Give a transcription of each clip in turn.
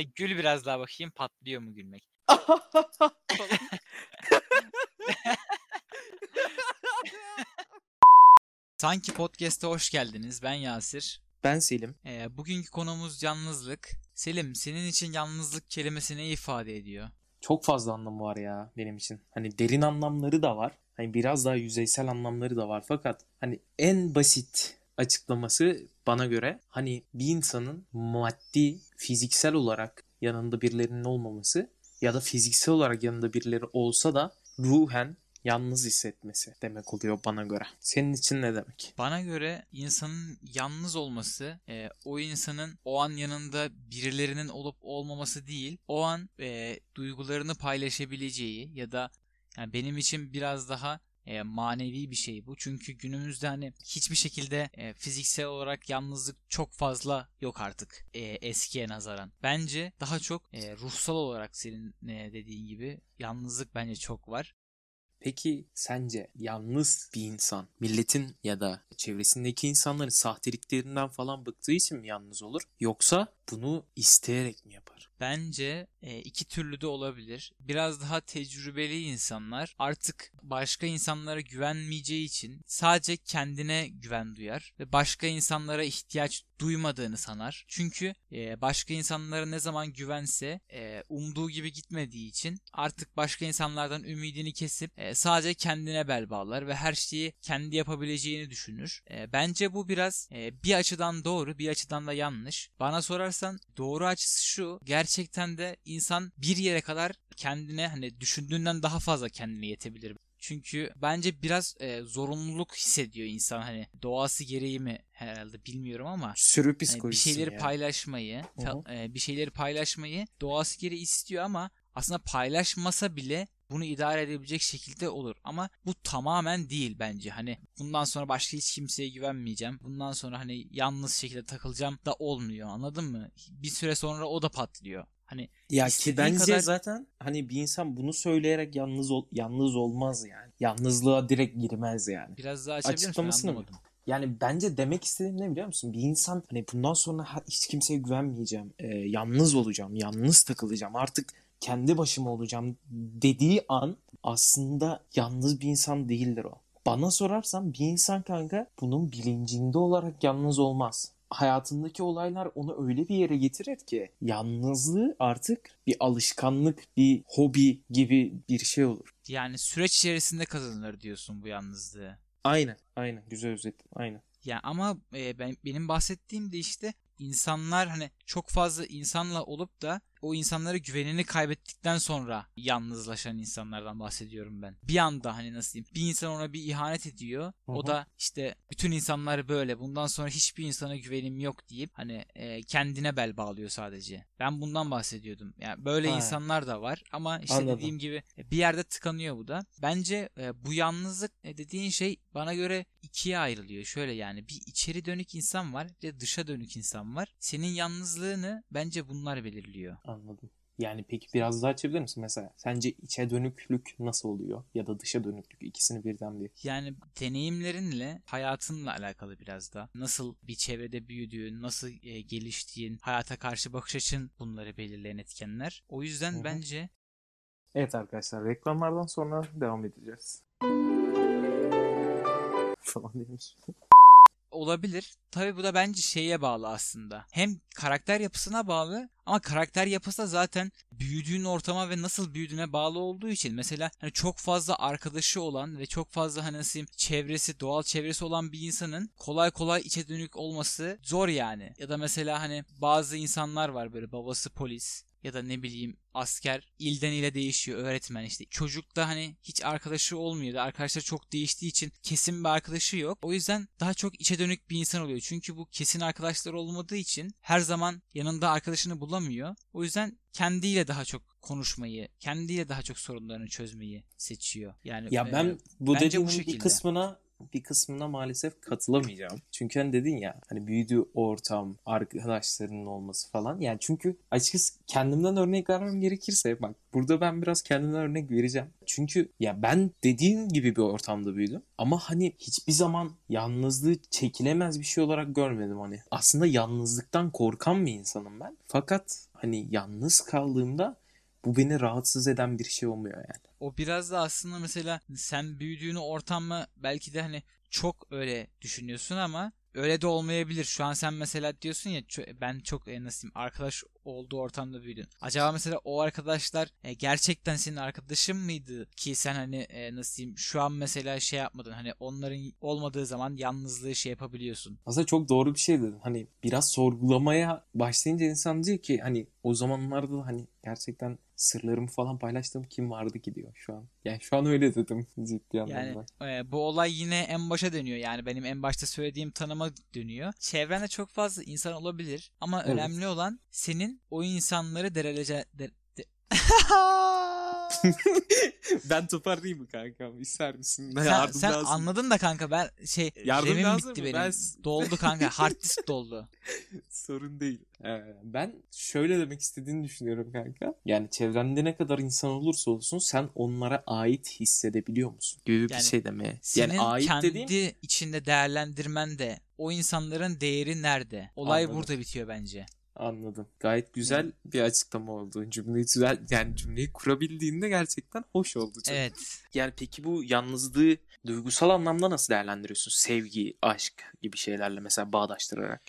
Ya gül biraz daha bakayım patlıyor mu gülmek? Sanki Podcast'a hoş geldiniz. Ben Yasir. Ben Selim. Ee, bugünkü konumuz yalnızlık. Selim, senin için yalnızlık kelimesi ne ifade ediyor? Çok fazla anlamı var ya benim için. Hani derin anlamları da var. Hani biraz daha yüzeysel anlamları da var. Fakat hani en basit açıklaması bana göre hani bir insanın maddi, fiziksel olarak yanında birilerinin olmaması ya da fiziksel olarak yanında birileri olsa da ruhen yalnız hissetmesi demek oluyor bana göre. Senin için ne demek? Bana göre insanın yalnız olması, e, o insanın o an yanında birilerinin olup olmaması değil, o an e, duygularını paylaşabileceği ya da yani benim için biraz daha e, manevi bir şey bu. Çünkü günümüzde hani hiçbir şekilde e, fiziksel olarak yalnızlık çok fazla yok artık e, eskiye nazaran. Bence daha çok e, ruhsal olarak senin e, dediğin gibi yalnızlık bence çok var. Peki sence yalnız bir insan milletin ya da çevresindeki insanların sahteriklerinden falan bıktığı için mi yalnız olur? Yoksa bunu isteyerek mi yapar? Bence e, iki türlü de olabilir. Biraz daha tecrübeli insanlar artık başka insanlara güvenmeyeceği için sadece kendine güven duyar ve başka insanlara ihtiyaç duymadığını sanar. Çünkü e, başka insanlara ne zaman güvense e, umduğu gibi gitmediği için artık başka insanlardan ümidini kesip sadece kendine bel bağlar ve her şeyi kendi yapabileceğini düşünür. Bence bu biraz bir açıdan doğru bir açıdan da yanlış. Bana sorarsan doğru açısı şu gerçekten de insan bir yere kadar kendine hani düşündüğünden daha fazla kendine yetebilir. Çünkü bence biraz e, zorunluluk hissediyor insan hani doğası gereği mi herhalde bilmiyorum ama Sürü hani bir psikolojisi şeyleri yani. paylaşmayı, ta- e, bir şeyleri paylaşmayı doğası gereği istiyor ama aslında paylaşmasa bile bunu idare edebilecek şekilde olur. Ama bu tamamen değil bence. Hani bundan sonra başka hiç kimseye güvenmeyeceğim. Bundan sonra hani yalnız şekilde takılacağım da olmuyor. Anladın mı? Bir süre sonra o da patlıyor. Hani Ya ki bence kadar- zaten hani bir insan bunu söyleyerek yalnız ol, yalnız olmaz yani. Yalnızlığa direkt girmez yani. biraz daha Açıklamasını mı? Yani bence demek istediğim ne biliyor musun? Bir insan hani bundan sonra hiç kimseye güvenmeyeceğim. e, yalnız olacağım. Yalnız takılacağım. Artık kendi başıma olacağım dediği an aslında yalnız bir insan değildir o. Bana sorarsan bir insan kanka bunun bilincinde olarak yalnız olmaz. Hayatındaki olaylar onu öyle bir yere getirir ki yalnızlığı artık bir alışkanlık, bir hobi gibi bir şey olur. Yani süreç içerisinde kazanılır diyorsun bu yalnızlığı. Aynen, aynen. Güzel özetledin. Aynen. Ya ama e, ben benim bahsettiğim de işte insanlar hani çok fazla insanla olup da o insanlara güvenini kaybettikten sonra yalnızlaşan insanlardan bahsediyorum ben. Bir anda hani nasıl diyeyim bir insan ona bir ihanet ediyor. Hı O da işte bütün insanlar böyle bundan sonra hiçbir insana güvenim yok deyip hani e, kendine bel bağlıyor sadece. Ben bundan bahsediyordum. Yani böyle Ha. insanlar da var ama işte Anladım. dediğim gibi bir yerde tıkanıyor bu da. Bence e, bu yalnızlık e, dediğin şey bana göre ikiye ayrılıyor. Şöyle yani bir içeri dönük insan var bir de dışa dönük insan var. Senin yalnızlığını bence bunlar belirliyor. Anladım. Yani peki biraz daha açabilir misin? Mesela sence içe dönüklük nasıl oluyor? Ya da dışa dönüklük ikisini birden bir. Yani deneyimlerinle hayatınla alakalı biraz da. Nasıl bir çevrede büyüdüğün, nasıl e, geliştiğin, hayata karşı bakış açın bunları belirleyen etkenler. O yüzden Hı hı. bence Evet arkadaşlar reklamlardan sonra devam edeceğiz. Falan demiş. olabilir. Tabii bu da bence şeye bağlı aslında. Hem karakter yapısına bağlı ama karakter yapısı da zaten büyüdüğün ortama ve nasıl büyüdüğüne bağlı olduğu için mesela hani çok fazla arkadaşı olan ve çok fazla hani nasıl çevresi, doğal çevresi olan bir insanın kolay kolay içe dönük olması zor yani. Ya da mesela hani bazı insanlar var böyle babası polis ya da ne bileyim asker ilden ile değişiyor öğretmen işte. Çocukta hani hiç arkadaşı olmuyor da arkadaşlar çok değiştiği için kesin bir arkadaşı yok. O yüzden daha çok içe dönük bir insan oluyor. Çünkü bu kesin arkadaşlar olmadığı için her zaman yanında arkadaşını bulamıyor. O yüzden kendiyle daha çok konuşmayı kendiyle daha çok sorunlarını çözmeyi seçiyor. Yani Ya e, ben bu bence bu dediğinin bir kısmına bir kısmına maalesef katılamayacağım. Çünkü hani dedin ya hani büyüdüğü ortam, arkadaşlarının olması falan. Yani çünkü açıkçası kendimden örnek vermem gerekirse bak burada ben biraz kendimden örnek vereceğim. Çünkü ya ben dediğin gibi bir ortamda büyüdüm. Ama hani hiçbir zaman yalnızlığı çekilemez bir şey olarak görmedim hani. Aslında yalnızlıktan korkan bir insanım ben. Fakat hani yalnız kaldığımda bu beni rahatsız eden bir şey olmuyor yani. O biraz da aslında mesela sen büyüdüğünü ortamı belki de hani çok öyle düşünüyorsun ama öyle de olmayabilir. Şu an sen mesela diyorsun ya ben çok e, nasıl diyeyim arkadaş olduğu ortamda büyüdün. Acaba mesela o arkadaşlar e, gerçekten senin arkadaşın mıydı ki sen hani e, nasıl diyeyim şu an mesela şey yapmadın hani onların olmadığı zaman yalnızlığı şey yapabiliyorsun. Aslında çok doğru bir şey dedin. Hani biraz sorgulamaya başlayınca insan diyor ki hani o zamanlarda hani gerçekten sırlarımı falan paylaştığım kim vardı ki diyor şu an. Yani şu an öyle dedim ciddi anlamda. Yani e, bu olay yine en başa dönüyor. Yani benim en başta söylediğim tanıma dönüyor. Çevrende çok fazla insan olabilir ama Evet. önemli olan senin o insanları derece de, de- ben toparlayayım mı kankam? İster misin? sen, Yardım sen lazım. anladın da kanka ben şey Yardım lazım bitti mı? benim. Ben- Doldu kanka. Hard disk doldu. Sorun değil. Ee, ben şöyle demek istediğini düşünüyorum kanka. Yani çevrende ne kadar insan olursa olsun sen onlara ait hissedebiliyor musun? Gibi bir Yani şey demeye. Senin yani ait kendi dediğim içinde değerlendirmen de o insanların değeri nerede? Olay Anladım. burada bitiyor bence. Anladım. Gayet güzel bir açıklama oldu. Cümleyi güzel yani cümleyi kurabildiğinde gerçekten hoş oldu. Çok. Evet. Yani peki bu yalnızlığı duygusal anlamda nasıl değerlendiriyorsun? Sevgi, aşk gibi şeylerle mesela bağdaştırarak.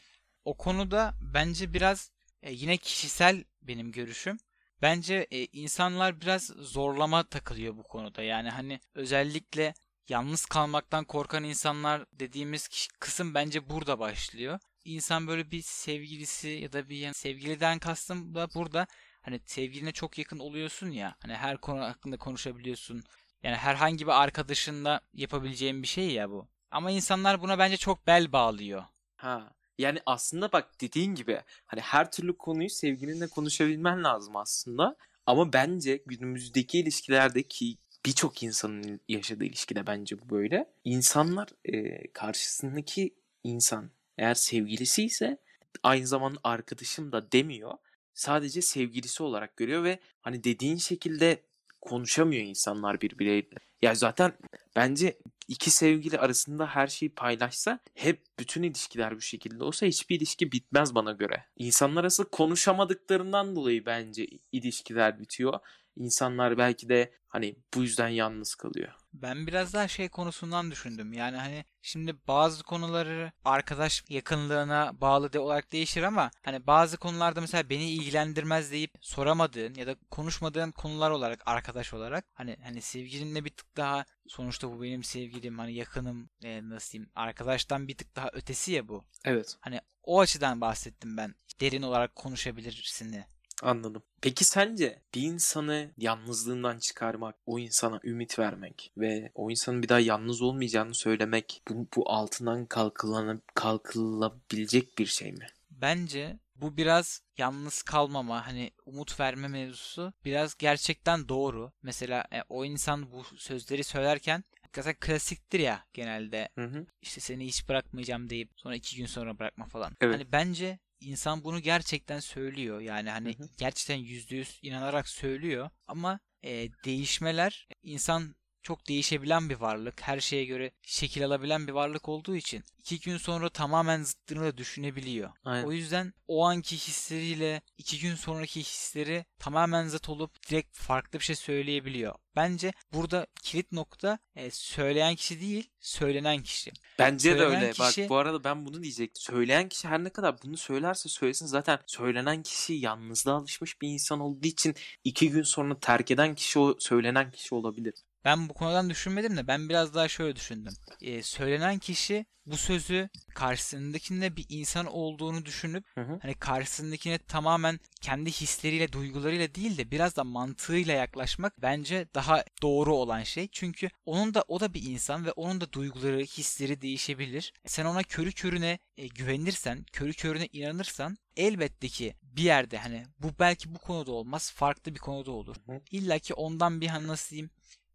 O konuda bence biraz e, yine kişisel benim görüşüm. Bence e, insanlar biraz zorlama takılıyor bu konuda. Yani hani özellikle yalnız kalmaktan korkan insanlar dediğimiz kısım bence burada başlıyor. İnsan böyle bir sevgilisi ya da bir yani sevgiliden kastım da burada hani sevgiline çok yakın oluyorsun ya hani her konu hakkında konuşabiliyorsun. Yani herhangi bir arkadaşınla yapabileceğin bir şey ya bu. Ama insanlar buna bence çok bel bağlıyor. Ha. Yani aslında bak dediğin gibi hani her türlü konuyu sevgilinle konuşabilmen lazım aslında. Ama bence günümüzdeki ilişkilerdeki birçok insanın yaşadığı ilişkide bence bu böyle. İnsanlar e, karşısındaki insan eğer sevgilisi ise aynı zamanda arkadaşım da demiyor. Sadece sevgilisi olarak görüyor ve hani dediğin şekilde konuşamıyor insanlar birbirleriyle. Ya zaten bence iki sevgili arasında her şeyi paylaşsa hep bütün ilişkiler bu şekilde olsa hiçbir ilişki bitmez bana göre. İnsanlar arası konuşamadıklarından dolayı bence ilişkiler bitiyor. İnsanlar belki de hani bu yüzden yalnız kalıyor. Ben biraz daha şey konusundan düşündüm. Yani hani şimdi bazı konuları arkadaş yakınlığına bağlı de olarak değişir ama hani bazı konularda mesela beni ilgilendirmez deyip soramadığın ya da konuşmadığın konular olarak arkadaş olarak hani hani sevgilinle bir tık daha sonuçta bu benim sevgilim hani yakınım e, nasıl diyeyim arkadaştan bir tık daha ötesi ya bu. Evet Hani o açıdan bahsettim ben. Derin olarak konuşabilirsin. Anladım. Peki sence bir insanı yalnızlığından çıkarmak, o insana ümit vermek ve o insanın bir daha yalnız olmayacağını söylemek bu, bu altından kalkılanıp kalkılabilecek bir şey mi? Bence bu biraz yalnız kalmama, hani umut verme mevzusu biraz gerçekten doğru. Mesela e, o insan bu sözleri söylerken zaten klasiktir ya genelde. Hı hı. İşte seni hiç bırakmayacağım deyip sonra iki gün sonra bırakma falan. Evet. Hani bence insan bunu gerçekten söylüyor. Yani hani Hı hı. gerçekten yüzde yüz inanarak söylüyor. Ama e, değişmeler insan çok değişebilen bir varlık. Her şeye göre şekil alabilen bir varlık olduğu için iki gün sonra tamamen zıttını da düşünebiliyor. Aynen. O yüzden o anki hisleriyle iki gün sonraki hisleri tamamen zıt olup direkt farklı bir şey söyleyebiliyor. Bence burada kilit nokta e, söyleyen kişi değil, söylenen kişi. Bence de Söylenen öyle. kişi- Bak bu arada ben bunu diyecektim. Söyleyen kişi her ne kadar bunu söylerse söylesin zaten söylenen kişi yalnızlığa alışmış bir insan olduğu için iki gün sonra terk eden kişi o söylenen kişi olabilir. Ben bu konudan düşünmedim de ben biraz daha şöyle düşündüm. Ee, söylenen kişi bu sözü karşısındakinde bir insan olduğunu düşünüp Hı hı. hani karşısındakine tamamen kendi hisleriyle, duygularıyla değil de biraz da mantığıyla yaklaşmak bence daha doğru olan şey. Çünkü onun da o da bir insan ve onun da duyguları, hisleri değişebilir. Sen ona körü körüne e, güvenirsen, körü körüne inanırsan elbette ki bir yerde hani bu belki bu konuda olmaz, farklı bir konuda olur. İlla ki ondan bir hani nasıl diyeyim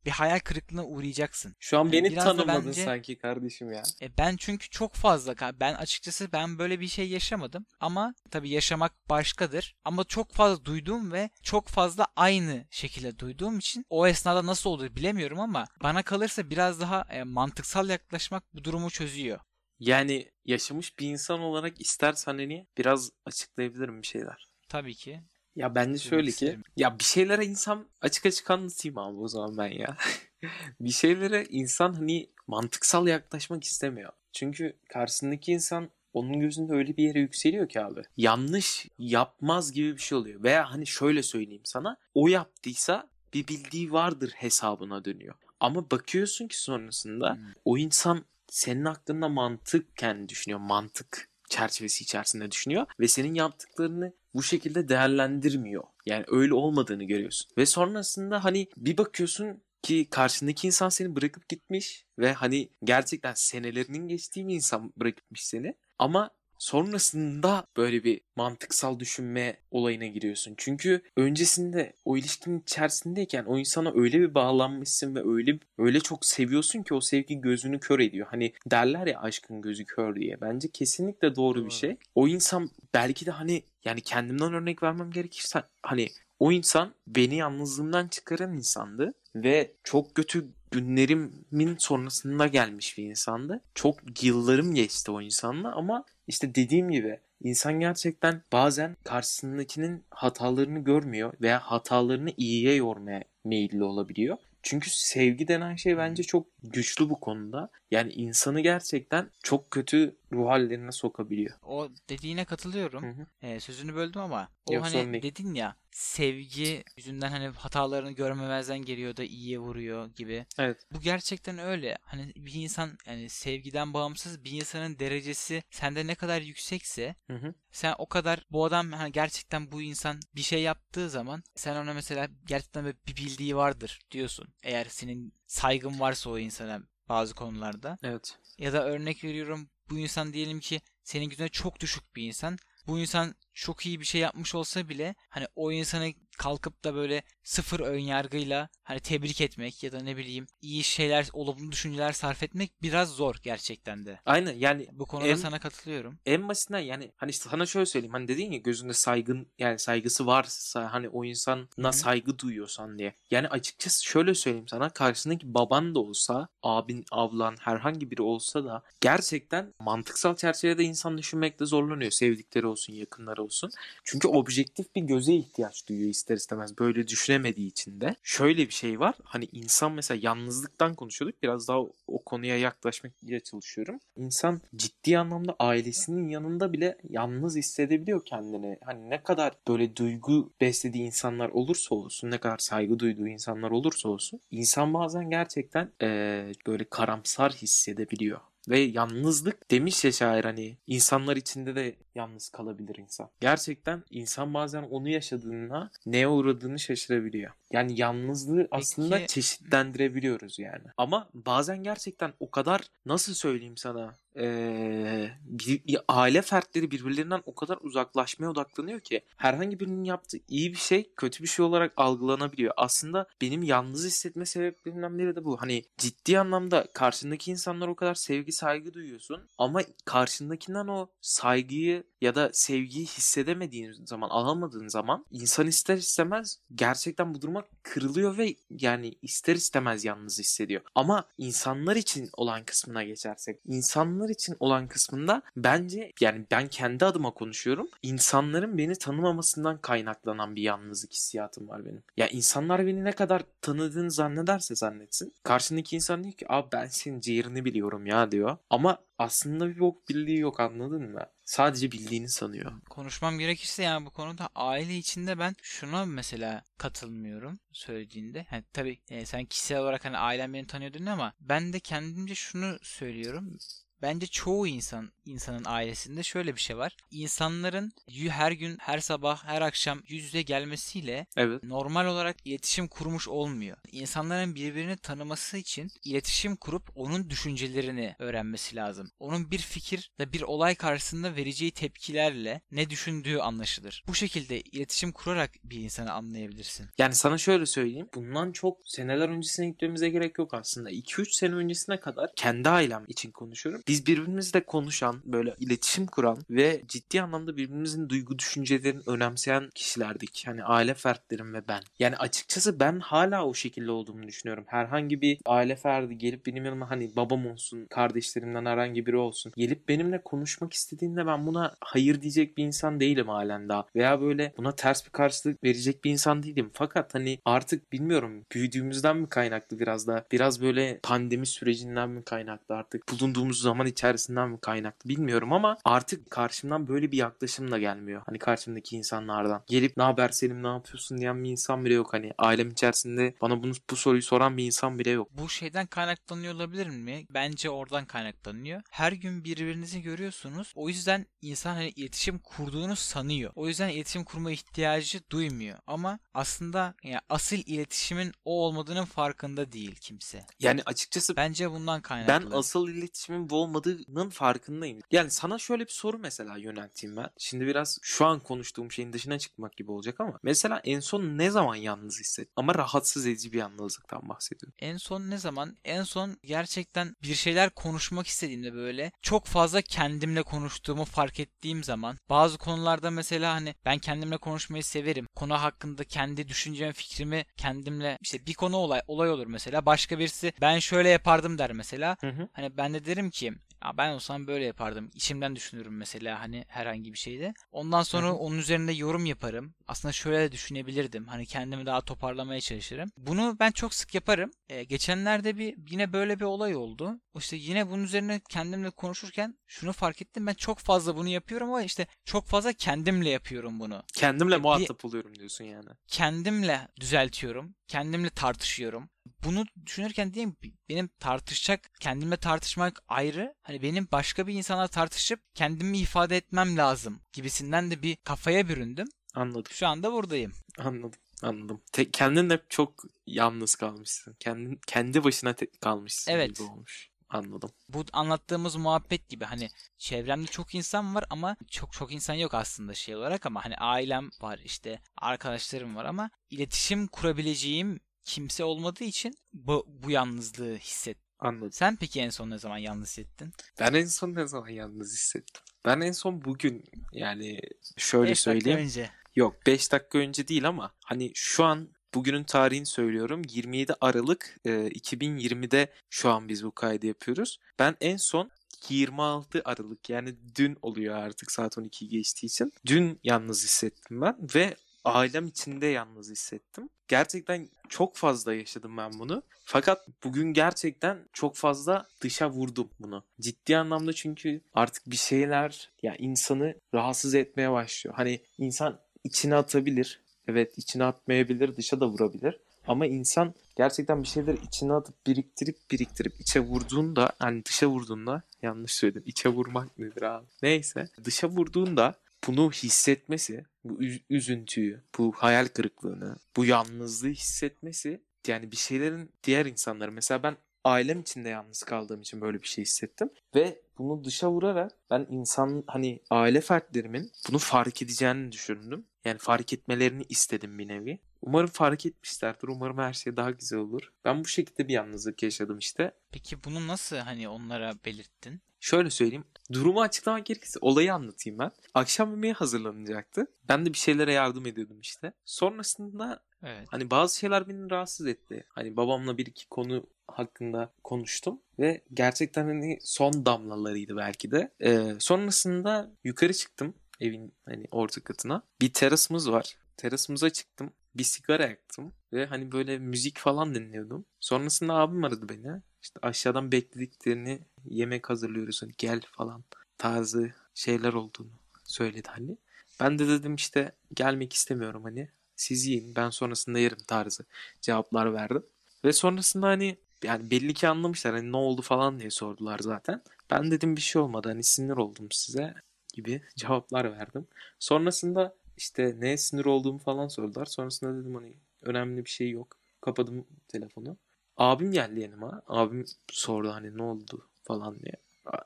bir hayal kırıklığına uğrayacaksın. Şu an Yani beni biraz tanımadın bence- sanki kardeşim ya. E ben çünkü çok fazla ben açıkçası ben böyle bir şey yaşamadım ama tabii yaşamak başkadır ama çok fazla duyduğum ve çok fazla aynı şekilde duyduğum için o esnada nasıl olur bilemiyorum ama bana kalırsa biraz daha e, mantıksal yaklaşmak bu durumu çözüyor. Yani yaşamış bir insan olarak istersen hani biraz açıklayabilirim bir şeyler. Tabii ki. Ya bence şöyle ki ya bir şeylere insan açık açık anlatayım abi o zaman ben ya. bir şeylere insan hani mantıksal yaklaşmak istemiyor. Çünkü karşısındaki insan onun gözünde öyle bir yere yükseliyor ki abi. Yanlış yapmaz gibi bir şey oluyor. Veya hani şöyle söyleyeyim sana. O yaptıysa bir bildiği vardır hesabına dönüyor. Ama bakıyorsun ki sonrasında Hmm. o insan senin hakkında mantıkken düşünüyor. Mantık çerçevesi içerisinde düşünüyor ve senin yaptıklarını bu şekilde değerlendirmiyor. Yani öyle olmadığını görüyorsun. Ve sonrasında hani bir bakıyorsun ki karşındaki insan seni bırakıp gitmiş ve hani gerçekten senelerinin geçtiği bir insan bırakıp gitmiş seni. Ama sonrasında böyle bir mantıksal düşünme olayına giriyorsun. Çünkü öncesinde o ilişkinin içerisindeyken o insana öyle bir bağlanmışsın ve öyle öyle çok seviyorsun ki o sevgi gözünü kör ediyor. Hani derler ya aşkın gözü kör diye. Bence kesinlikle doğru bir şey. O insan belki de hani yani kendimden örnek vermem gerekirse hani o insan beni yalnızlığımdan çıkaran insandı ve çok kötü günlerimin sonrasında gelmiş bir insandı. Çok yıllarım geçti o insanla ama işte dediğim gibi insan gerçekten bazen karşısındakinin hatalarını görmüyor veya hatalarını iyiye yormaya meyilli olabiliyor. Çünkü sevgi denen şey bence çok güçlü bu konuda. Yani insanı gerçekten çok kötü ruh hallerine sokabiliyor. O dediğine katılıyorum. Hı hı. E, sözünü böldüm ama o Yok, hani dedin ya sevgi yüzünden hani hatalarını görmemezden geliyor da iyiye vuruyor gibi. Evet. Bu gerçekten öyle. Hani bir insan yani sevgiden bağımsız bir insanın derecesi sende ne kadar yüksekse Hı hı. sen o kadar bu adam hani gerçekten bu insan bir şey yaptığı zaman sen ona mesela gerçekten bir bildiği vardır diyorsun. Eğer senin saygın varsa o insana bazı konularda. Evet. Ya da örnek veriyorum bu insan diyelim ki senin gözüne çok düşük bir insan. Bu insan çok iyi bir şey yapmış olsa bile hani o insanı kalkıp da böyle sıfır ön yargıyla hani tebrik etmek ya da ne bileyim iyi şeyler, olumlu düşünceler sarf etmek biraz zor gerçekten de. Aynen yani Bu konuda En- sana katılıyorum. en basitinden yani hani sana şöyle söyleyeyim hani dedin ya gözünde saygın yani saygısı varsa hani o insana Hı hı. saygı duyuyorsan diye. Yani açıkçası şöyle söyleyeyim sana karşındaki baban da olsa abin ablan herhangi biri olsa da gerçekten mantıksal çerçevede insan düşünmekte zorlanıyor sevdikleri olsun yakınları olsun. Çünkü objektif bir göze ihtiyaç duyuyor ister istemez böyle düşünemediği için de. Şöyle bir şey var hani insan mesela yalnızlıktan konuşuyorduk biraz daha o, konuya yaklaşmaya çalışıyorum. İnsan ciddi anlamda ailesinin yanında bile yalnız hissedebiliyor kendini. Hani ne kadar böyle duygu beslediği insanlar olursa olsun, ne kadar saygı duyduğu insanlar olursa olsun, insan bazen gerçekten eee, böyle karamsar hissedebiliyor. Ve yalnızlık demiş ya şair hani insanlar içinde de yalnız kalabilir insan. Gerçekten insan bazen onu yaşadığında neye uğradığını şaşırabiliyor. Yani yalnızlığı aslında Peki- çeşitlendirebiliyoruz yani. Ama bazen gerçekten o kadar nasıl söyleyeyim sana bir, bir aile fertleri birbirlerinden o kadar uzaklaşmaya odaklanıyor ki herhangi birinin yaptığı iyi bir şey kötü bir şey olarak algılanabiliyor. Aslında benim yalnız hissetme sebeplerimden biri de bu. Hani ciddi anlamda karşındaki insanlar o kadar sevgi saygı duyuyorsun ama karşındakinden o saygıyı ya da sevgiyi hissedemediğin zaman alamadığın zaman insan ister istemez gerçekten bu duruma kırılıyor ve yani ister istemez yalnız hissediyor. Ama insanlar için olan kısmına geçersek insanlar için olan kısmında bence yani ben kendi adıma konuşuyorum. İnsanların beni tanımamasından kaynaklanan bir yalnızlık hissiyatım var benim. Ya insanlar beni ne kadar tanıdığını zannederse zannetsin. Karşındaki insan diyor ki abi ben senin ciğerini biliyorum ya diyor. Ama aslında bir bok bildiği yok anladın mı? Sadece bildiğini sanıyor. Konuşmam gerekirse yani bu konuda aile içinde ben şuna mesela katılmıyorum söylediğinde. Yani tabii e, sen kişisel olarak hani ailem beni tanıyor dedin ama ben de kendimce şunu söylüyorum. Bence çoğu insan insanın ailesinde şöyle bir şey var. İnsanların her gün, her sabah, her akşam yüz yüze gelmesiyle Evet. normal olarak iletişim kurmuş olmuyor. İnsanların birbirini tanıması için iletişim kurup onun düşüncelerini öğrenmesi lazım. Onun bir fikir ve bir olay karşısında vereceği tepkilerle ne düşündüğü anlaşılır. Bu şekilde iletişim kurarak bir insanı anlayabilirsin. Yani sana şöyle söyleyeyim. Bundan çok seneler öncesine gitmemize gerek yok aslında. 2-3 sene öncesine kadar kendi ailem için konuşuyorum. Biz birbirimizle konuşan, böyle iletişim kuran ve ciddi anlamda birbirimizin duygu düşüncelerini önemseyen kişilerdik. Yani aile fertlerim ve ben. Yani açıkçası ben hala o şekilde olduğumu düşünüyorum. Herhangi bir aile ferdi gelip benim yanıma hani babam olsun, kardeşlerimden herhangi biri olsun. Gelip benimle konuşmak istediğinde ben buna hayır diyecek bir insan değilim halen daha. Veya böyle buna ters bir karşılık verecek bir insan değilim. Fakat hani artık bilmiyorum büyüdüğümüzden mi kaynaklı biraz da biraz böyle pandemi sürecinden mi kaynaklı artık bulunduğumuz zaman içerisinden mi kaynaklı bilmiyorum ama artık karşımdan böyle bir yaklaşım da gelmiyor. Hani karşımdaki insanlardan. Gelip ne haber Selim ne yapıyorsun diyen bir insan bile yok. Hani ailem içerisinde bana bunu bu soruyu soran bir insan bile yok. Bu şeyden kaynaklanıyor olabilir mi? Bence oradan kaynaklanıyor. Her gün birbirinizi görüyorsunuz. O yüzden insan hani iletişim kurduğunu sanıyor. O yüzden iletişim kurma ihtiyacı duymuyor. Ama aslında yani asıl iletişimin o olmadığının farkında değil kimse. Yani açıkçası Bence bundan Ben kaynaklı. asıl iletişimin bu olmadığının farkındayım. Yani sana şöyle bir soru mesela yönelteyim ben. Şimdi biraz şu an konuştuğum şeyin dışına çıkmak gibi olacak ama mesela en son ne zaman yalnız hissettin? Ama rahatsız edici bir yalnızlıktan bahsediyorum. En son ne zaman? En son gerçekten bir şeyler konuşmak istediğimde böyle çok fazla kendimle konuştuğumu fark ettiğim zaman bazı konularda mesela hani ben kendimle konuşmayı severim. Konu hakkında kendi düşüncem, fikrimi kendimle işte bir konu olay olay olur mesela. Başka birisi ben şöyle yapardım der mesela. Hı hı. Hani ben de derim ki ya ben olsam böyle yapardım. İçimden düşünürüm mesela hani herhangi bir şeyde. Ondan sonra Hı hı. onun üzerinde yorum yaparım. Aslında şöyle de düşünebilirdim. Hani kendimi daha toparlamaya çalışırım. Bunu ben çok sık yaparım. Ee, geçenlerde bir yine böyle bir olay oldu. İşte yine bunun üzerine kendimle konuşurken şunu fark ettim. Ben çok fazla bunu yapıyorum ama işte çok fazla kendimle yapıyorum bunu. Kendimle Bir- muhatap oluyorum diyorsun yani. Kendimle düzeltiyorum. Kendimle tartışıyorum. Bunu düşünürken diyeyim benim tartışacak, kendimle tartışmak ayrı. Hani benim başka bir insana tartışıp kendimi ifade etmem lazım gibisinden de bir kafaya büründüm. Anladım. Şu anda buradayım. Anladım. Anladım. Te- kendin de çok yalnız kalmışsın. Kendin kendi başına te- kalmışsın Evet. gibi olmuş. Anladım. Bu anlattığımız muhabbet gibi hani çevremde çok insan var ama çok çok insan yok aslında şey olarak ama hani ailem var işte arkadaşlarım var ama iletişim kurabileceğim kimse olmadığı için bu, bu yalnızlığı hissettim. Anladım. Sen peki en son ne zaman yalnız hissettin? Ben en son ne zaman yalnız hissettim? Ben en son bugün yani şöyle Beş dakika söyleyeyim. önce. Yok 5 dakika önce değil ama hani şu an bugünün tarihini söylüyorum. 27 Aralık e, 2020'de şu an biz bu kaydı yapıyoruz. Ben en son 26 Aralık yani dün oluyor artık saat 12 geçtiği için. Dün yalnız hissettim ben ve ailem içinde yalnız hissettim. Gerçekten çok fazla yaşadım ben bunu. Fakat bugün gerçekten çok fazla dışa vurdum bunu. Ciddi anlamda çünkü artık bir şeyler ya insanı rahatsız etmeye başlıyor. Hani insan içine atabilir. Evet içine atmayabilir, dışa da vurabilir. Ama insan gerçekten bir şeyleri içine atıp biriktirip biriktirip içe vurduğunda hani dışa vurduğunda yanlış söyledim. İçe vurmak nedir abi? Neyse dışa vurduğunda bunu hissetmesi, bu üz- üzüntüyü, bu hayal kırıklığını, bu yalnızlığı hissetmesi yani bir şeylerin diğer insanları mesela ben ailem içinde yalnız kaldığım için böyle bir şey hissettim ve bunu dışa vurarak ben insan hani aile fertlerimin bunu fark edeceğini düşündüm. Yani fark etmelerini istedim bir nevi. Umarım fark etmişlerdir. Umarım her şey daha güzel olur. Ben bu şekilde bir yalnızlık yaşadım işte. Peki bunu nasıl hani onlara belirttin? Şöyle söyleyeyim. Durumu açıklamak gerekirse olayı anlatayım ben. Akşam yemeğe hazırlanacaktı. Ben de bir şeylere yardım ediyordum işte. Sonrasında Evet. hani bazı şeyler beni rahatsız etti. Hani babamla bir iki konu hakkında konuştum ve gerçekten hani son damlalarıydı belki de. Ee, sonrasında yukarı çıktım evin hani orta katına. Bir terasımız var. Terasımıza çıktım. Bir sigara yaktım ve hani böyle müzik falan dinliyordum. Sonrasında abim aradı beni. İşte aşağıdan beklediklerini yemek hazırlıyoruz hani gel falan tarzı şeyler olduğunu söyledi hani. Ben de dedim işte gelmek istemiyorum hani siz yiyin ben sonrasında yerim tarzı cevaplar verdim. Ve sonrasında hani yani belli ki anlamışlar hani ne oldu falan diye sordular zaten. Ben dedim bir şey olmadı hani sinir oldum size gibi cevaplar verdim. Sonrasında işte neye sinir olduğumu falan sordular. Sonrasında dedim hani önemli bir şey yok. Kapadım telefonu. Abim geldi yanıma. Abim sordu hani ne oldu falan diye.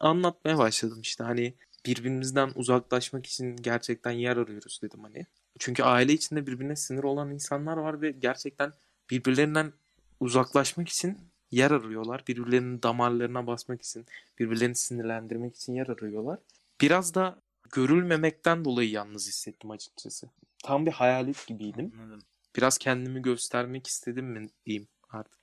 Anlatmaya başladım işte hani birbirimizden uzaklaşmak için gerçekten yer arıyoruz dedim hani. Çünkü aile içinde birbirine sinir olan insanlar var ve gerçekten birbirlerinden uzaklaşmak için yer arıyorlar. Birbirlerinin damarlarına basmak için, birbirlerini sinirlendirmek için yer arıyorlar. Biraz da görülmemekten dolayı yalnız hissettim açıkçası. Tam bir hayalet gibiydim. Anladım. Biraz kendimi göstermek istedim mi diyeyim artık.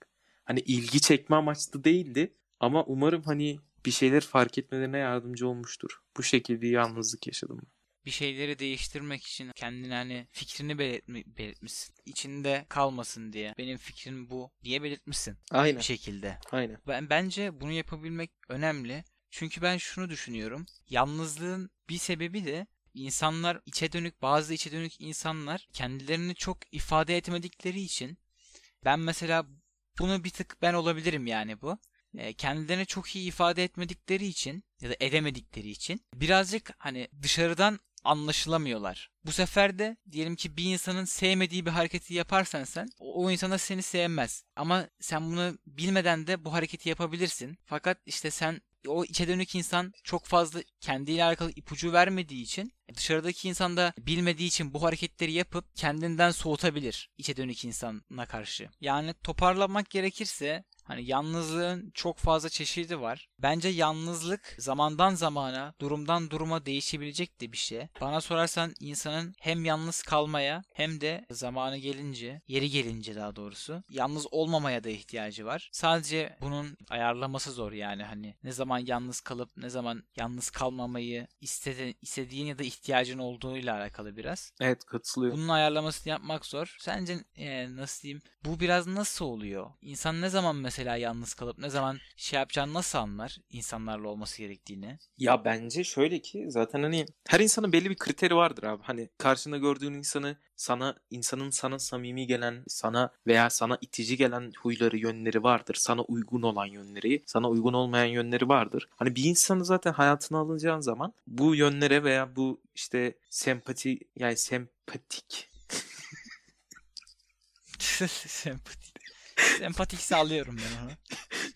Hani ilgi çekme amaçlı değildi ama umarım hani bir şeyler fark etmelerine yardımcı olmuştur. Bu şekilde yalnızlık yaşadım. bir şeyleri değiştirmek için kendine hani fikrini belirtmi, belirtmişsin. İçinde kalmasın diye. Benim fikrim bu diye belirtmişsin Aynen. bir şekilde. Aynen. Ben bence bunu yapabilmek önemli. Çünkü ben şunu düşünüyorum. Yalnızlığın bir sebebi de insanlar içe dönük bazı içe dönük insanlar kendilerini çok ifade etmedikleri için ben mesela bunu bir tık ben olabilirim yani bu. E, kendilerini çok iyi ifade etmedikleri için ya da edemedikleri için birazcık hani dışarıdan anlaşılamıyorlar. Bu sefer de diyelim ki bir insanın sevmediği bir hareketi yaparsan sen o, o insan seni sevmez. Ama sen bunu bilmeden de bu hareketi yapabilirsin. Fakat işte sen o içe dönük insan çok fazla kendiyle alakalı ipucu vermediği için dışarıdaki insan da bilmediği için bu hareketleri yapıp kendinden soğutabilir içe dönük insana karşı. Yani toparlamak gerekirse Hani yalnızlığın çok fazla çeşidi var. Bence yalnızlık zamandan zamana, durumdan duruma değişebilecek de bir şey. Bana sorarsan insanın hem yalnız kalmaya hem de zamanı gelince, yeri gelince daha doğrusu yalnız olmamaya da ihtiyacı var. Sadece bunun ayarlaması zor yani hani ne zaman yalnız kalıp ne zaman yalnız kalmamayı istedi, istediğin ya da ihtiyacın olduğuyla alakalı biraz. Evet katılıyorum. Bunun ayarlamasını yapmak zor. Sence e, nasıl diyeyim? Bu biraz nasıl oluyor? İnsan ne zaman mesela yalnız kalıp ne zaman şey yapacağını nasıl anlar insanlarla olması gerektiğini? Ya bence şöyle ki zaten hani her insanın belli bir kriteri vardır abi. Hani karşında gördüğün insanı sana insanın sana samimi gelen, sana veya sana itici gelen huyları, yönleri vardır. Sana uygun olan yönleri, sana uygun olmayan yönleri vardır. Hani bir insanı zaten hayatına alacağın zaman bu yönlere veya bu işte sempati yani sempatik Sempatik. Sempatik sağlıyorum ben onu.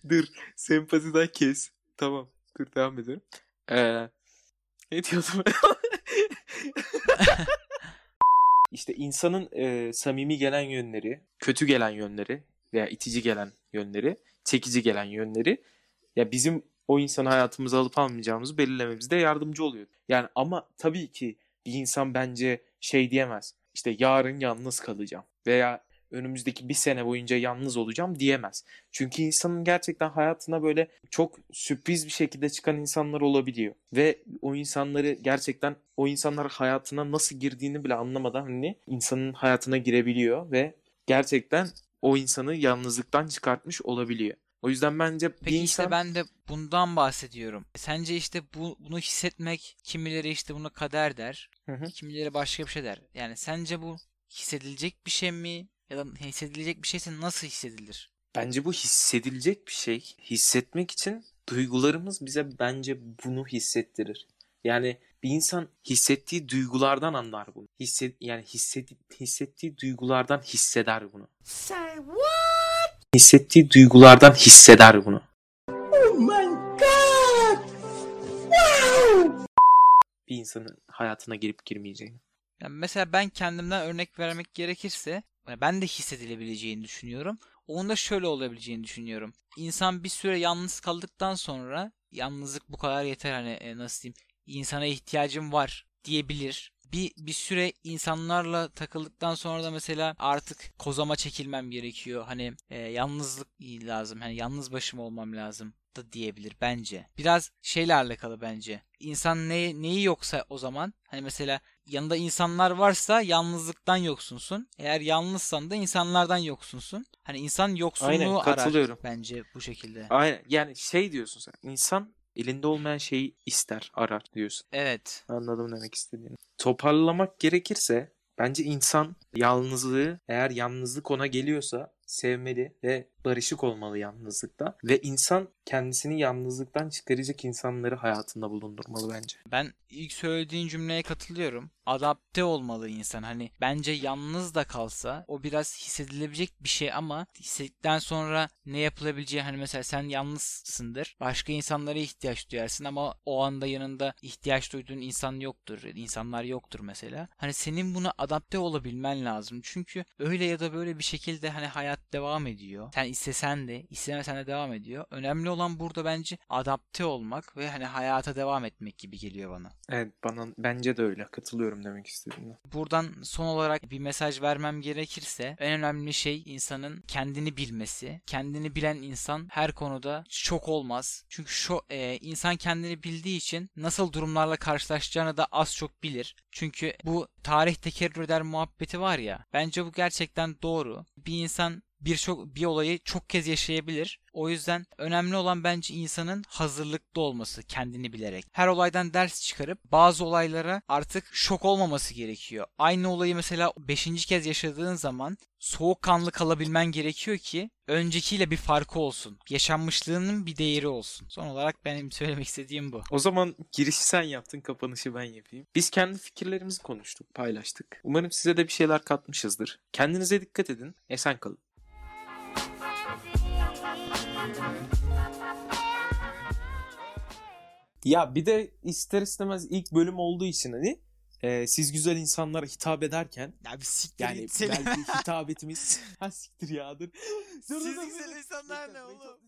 Dur sempatiden kes. Tamam. Dur devam edelim. Ee, ne diyordum? işte insanın e, samimi gelen yönleri, kötü gelen yönleri veya itici gelen yönleri, çekici gelen yönleri ya bizim o insanı hayatımıza alıp almayacağımızı belirlememizde yardımcı oluyor. Yani ama tabii ki bir insan bence şey diyemez. İşte yarın yalnız kalacağım veya önümüzdeki bir sene boyunca yalnız olacağım diyemez. Çünkü insanın gerçekten hayatına böyle çok sürpriz bir şekilde çıkan insanlar olabiliyor. Ve o insanları gerçekten o insanlar hayatına nasıl girdiğini bile anlamadan hani insanın hayatına girebiliyor ve gerçekten o insanı yalnızlıktan çıkartmış olabiliyor. O yüzden bence bir Peki insan işte ben de bundan bahsediyorum. Sence işte bu, bunu hissetmek kimileri işte bunu kader der. Hı hı. Kimileri başka bir şey der. Yani sence bu hissedilecek bir şey mi? Ya da hissedilecek bir şeyse nasıl hissedilir? Bence bu hissedilecek bir şey. Hissetmek için duygularımız bize bence bunu hissettirir. Yani bir insan hissettiği duygulardan anlar bunu. Hisset yani hisset, hissettiği duygulardan hisseder bunu. Say what? Hissettiği duygulardan hisseder bunu. Oh my god! Wow! Bir insanın hayatına girip girmeyeceğini. Yani mesela ben kendimden örnek vermek gerekirse ben de hissedilebileceğini düşünüyorum. Onun da şöyle olabileceğini düşünüyorum. İnsan bir süre yalnız kaldıktan sonra yalnızlık bu kadar yeter hani e, nasıl diyeyim insana ihtiyacım var diyebilir. Bir, bir süre insanlarla takıldıktan sonra da mesela artık kozama çekilmem gerekiyor. Hani e, yalnızlık lazım. Hani yalnız başım olmam lazım da diyebilir bence. Biraz şeyle alakalı bence. İnsan ne, neyi yoksa o zaman hani mesela yanında insanlar varsa yalnızlıktan yoksunsun. Eğer yalnızsan da insanlardan yoksunsun. Hani insan yoksunluğu Aynen, arar bence bu şekilde. Aynen yani şey diyorsun sen. İnsan elinde olmayan şeyi ister, arar diyorsun. Evet. Anladım demek istediğini. Toparlamak gerekirse bence insan yalnızlığı eğer yalnızlık ona geliyorsa sevmeli ve barışık olmalı yalnızlıkta ve insan kendisini yalnızlıktan çıkaracak insanları hayatında bulundurmalı bence. Ben ilk söylediğin cümleye katılıyorum. Adapte olmalı insan. Hani bence yalnız da kalsa o biraz hissedilebilecek bir şey ama hissettikten sonra ne yapılabileceği hani mesela sen yalnızsındır. Başka insanlara ihtiyaç duyarsın ama o anda yanında ihtiyaç duyduğun insan yoktur. insanlar yoktur mesela. Hani senin buna adapte olabilmen lazım. Çünkü öyle ya da böyle bir şekilde hani hayat devam ediyor. Sen istesen de istemesen de devam ediyor. Önemli olan burada bence adapte olmak ve hani hayata devam etmek gibi geliyor bana. Evet bana bence de öyle katılıyorum demek istediğine. Buradan son olarak bir mesaj vermem gerekirse en önemli şey insanın kendini bilmesi. Kendini bilen insan her konuda şok olmaz. Çünkü şu e, insan kendini bildiği için nasıl durumlarla karşılaşacağını da az çok bilir. Çünkü bu tarih tekerrür eder muhabbeti var ya. Bence bu gerçekten doğru. Bir insan birçok bir olayı çok kez yaşayabilir. O yüzden önemli olan bence insanın hazırlıklı olması kendini bilerek. Her olaydan ders çıkarıp bazı olaylara artık şok olmaması gerekiyor. Aynı olayı mesela 5. kez yaşadığın zaman soğukkanlı kalabilmen gerekiyor ki öncekiyle bir farkı olsun. Yaşanmışlığının bir değeri olsun. Son olarak benim söylemek istediğim bu. O zaman girişi sen yaptın, kapanışı ben yapayım. Biz kendi fikirlerimizi konuştuk, paylaştık. Umarım size de bir şeyler katmışızdır. Kendinize dikkat edin, esen kalın. Ya bir de ister istemez ilk bölüm olduğu için hani e, siz güzel insanlara hitap ederken Ya bir siktir yani seni. belki hitabetimiz ha siktir ya dur. Siz güzel insanlar ne oğlum?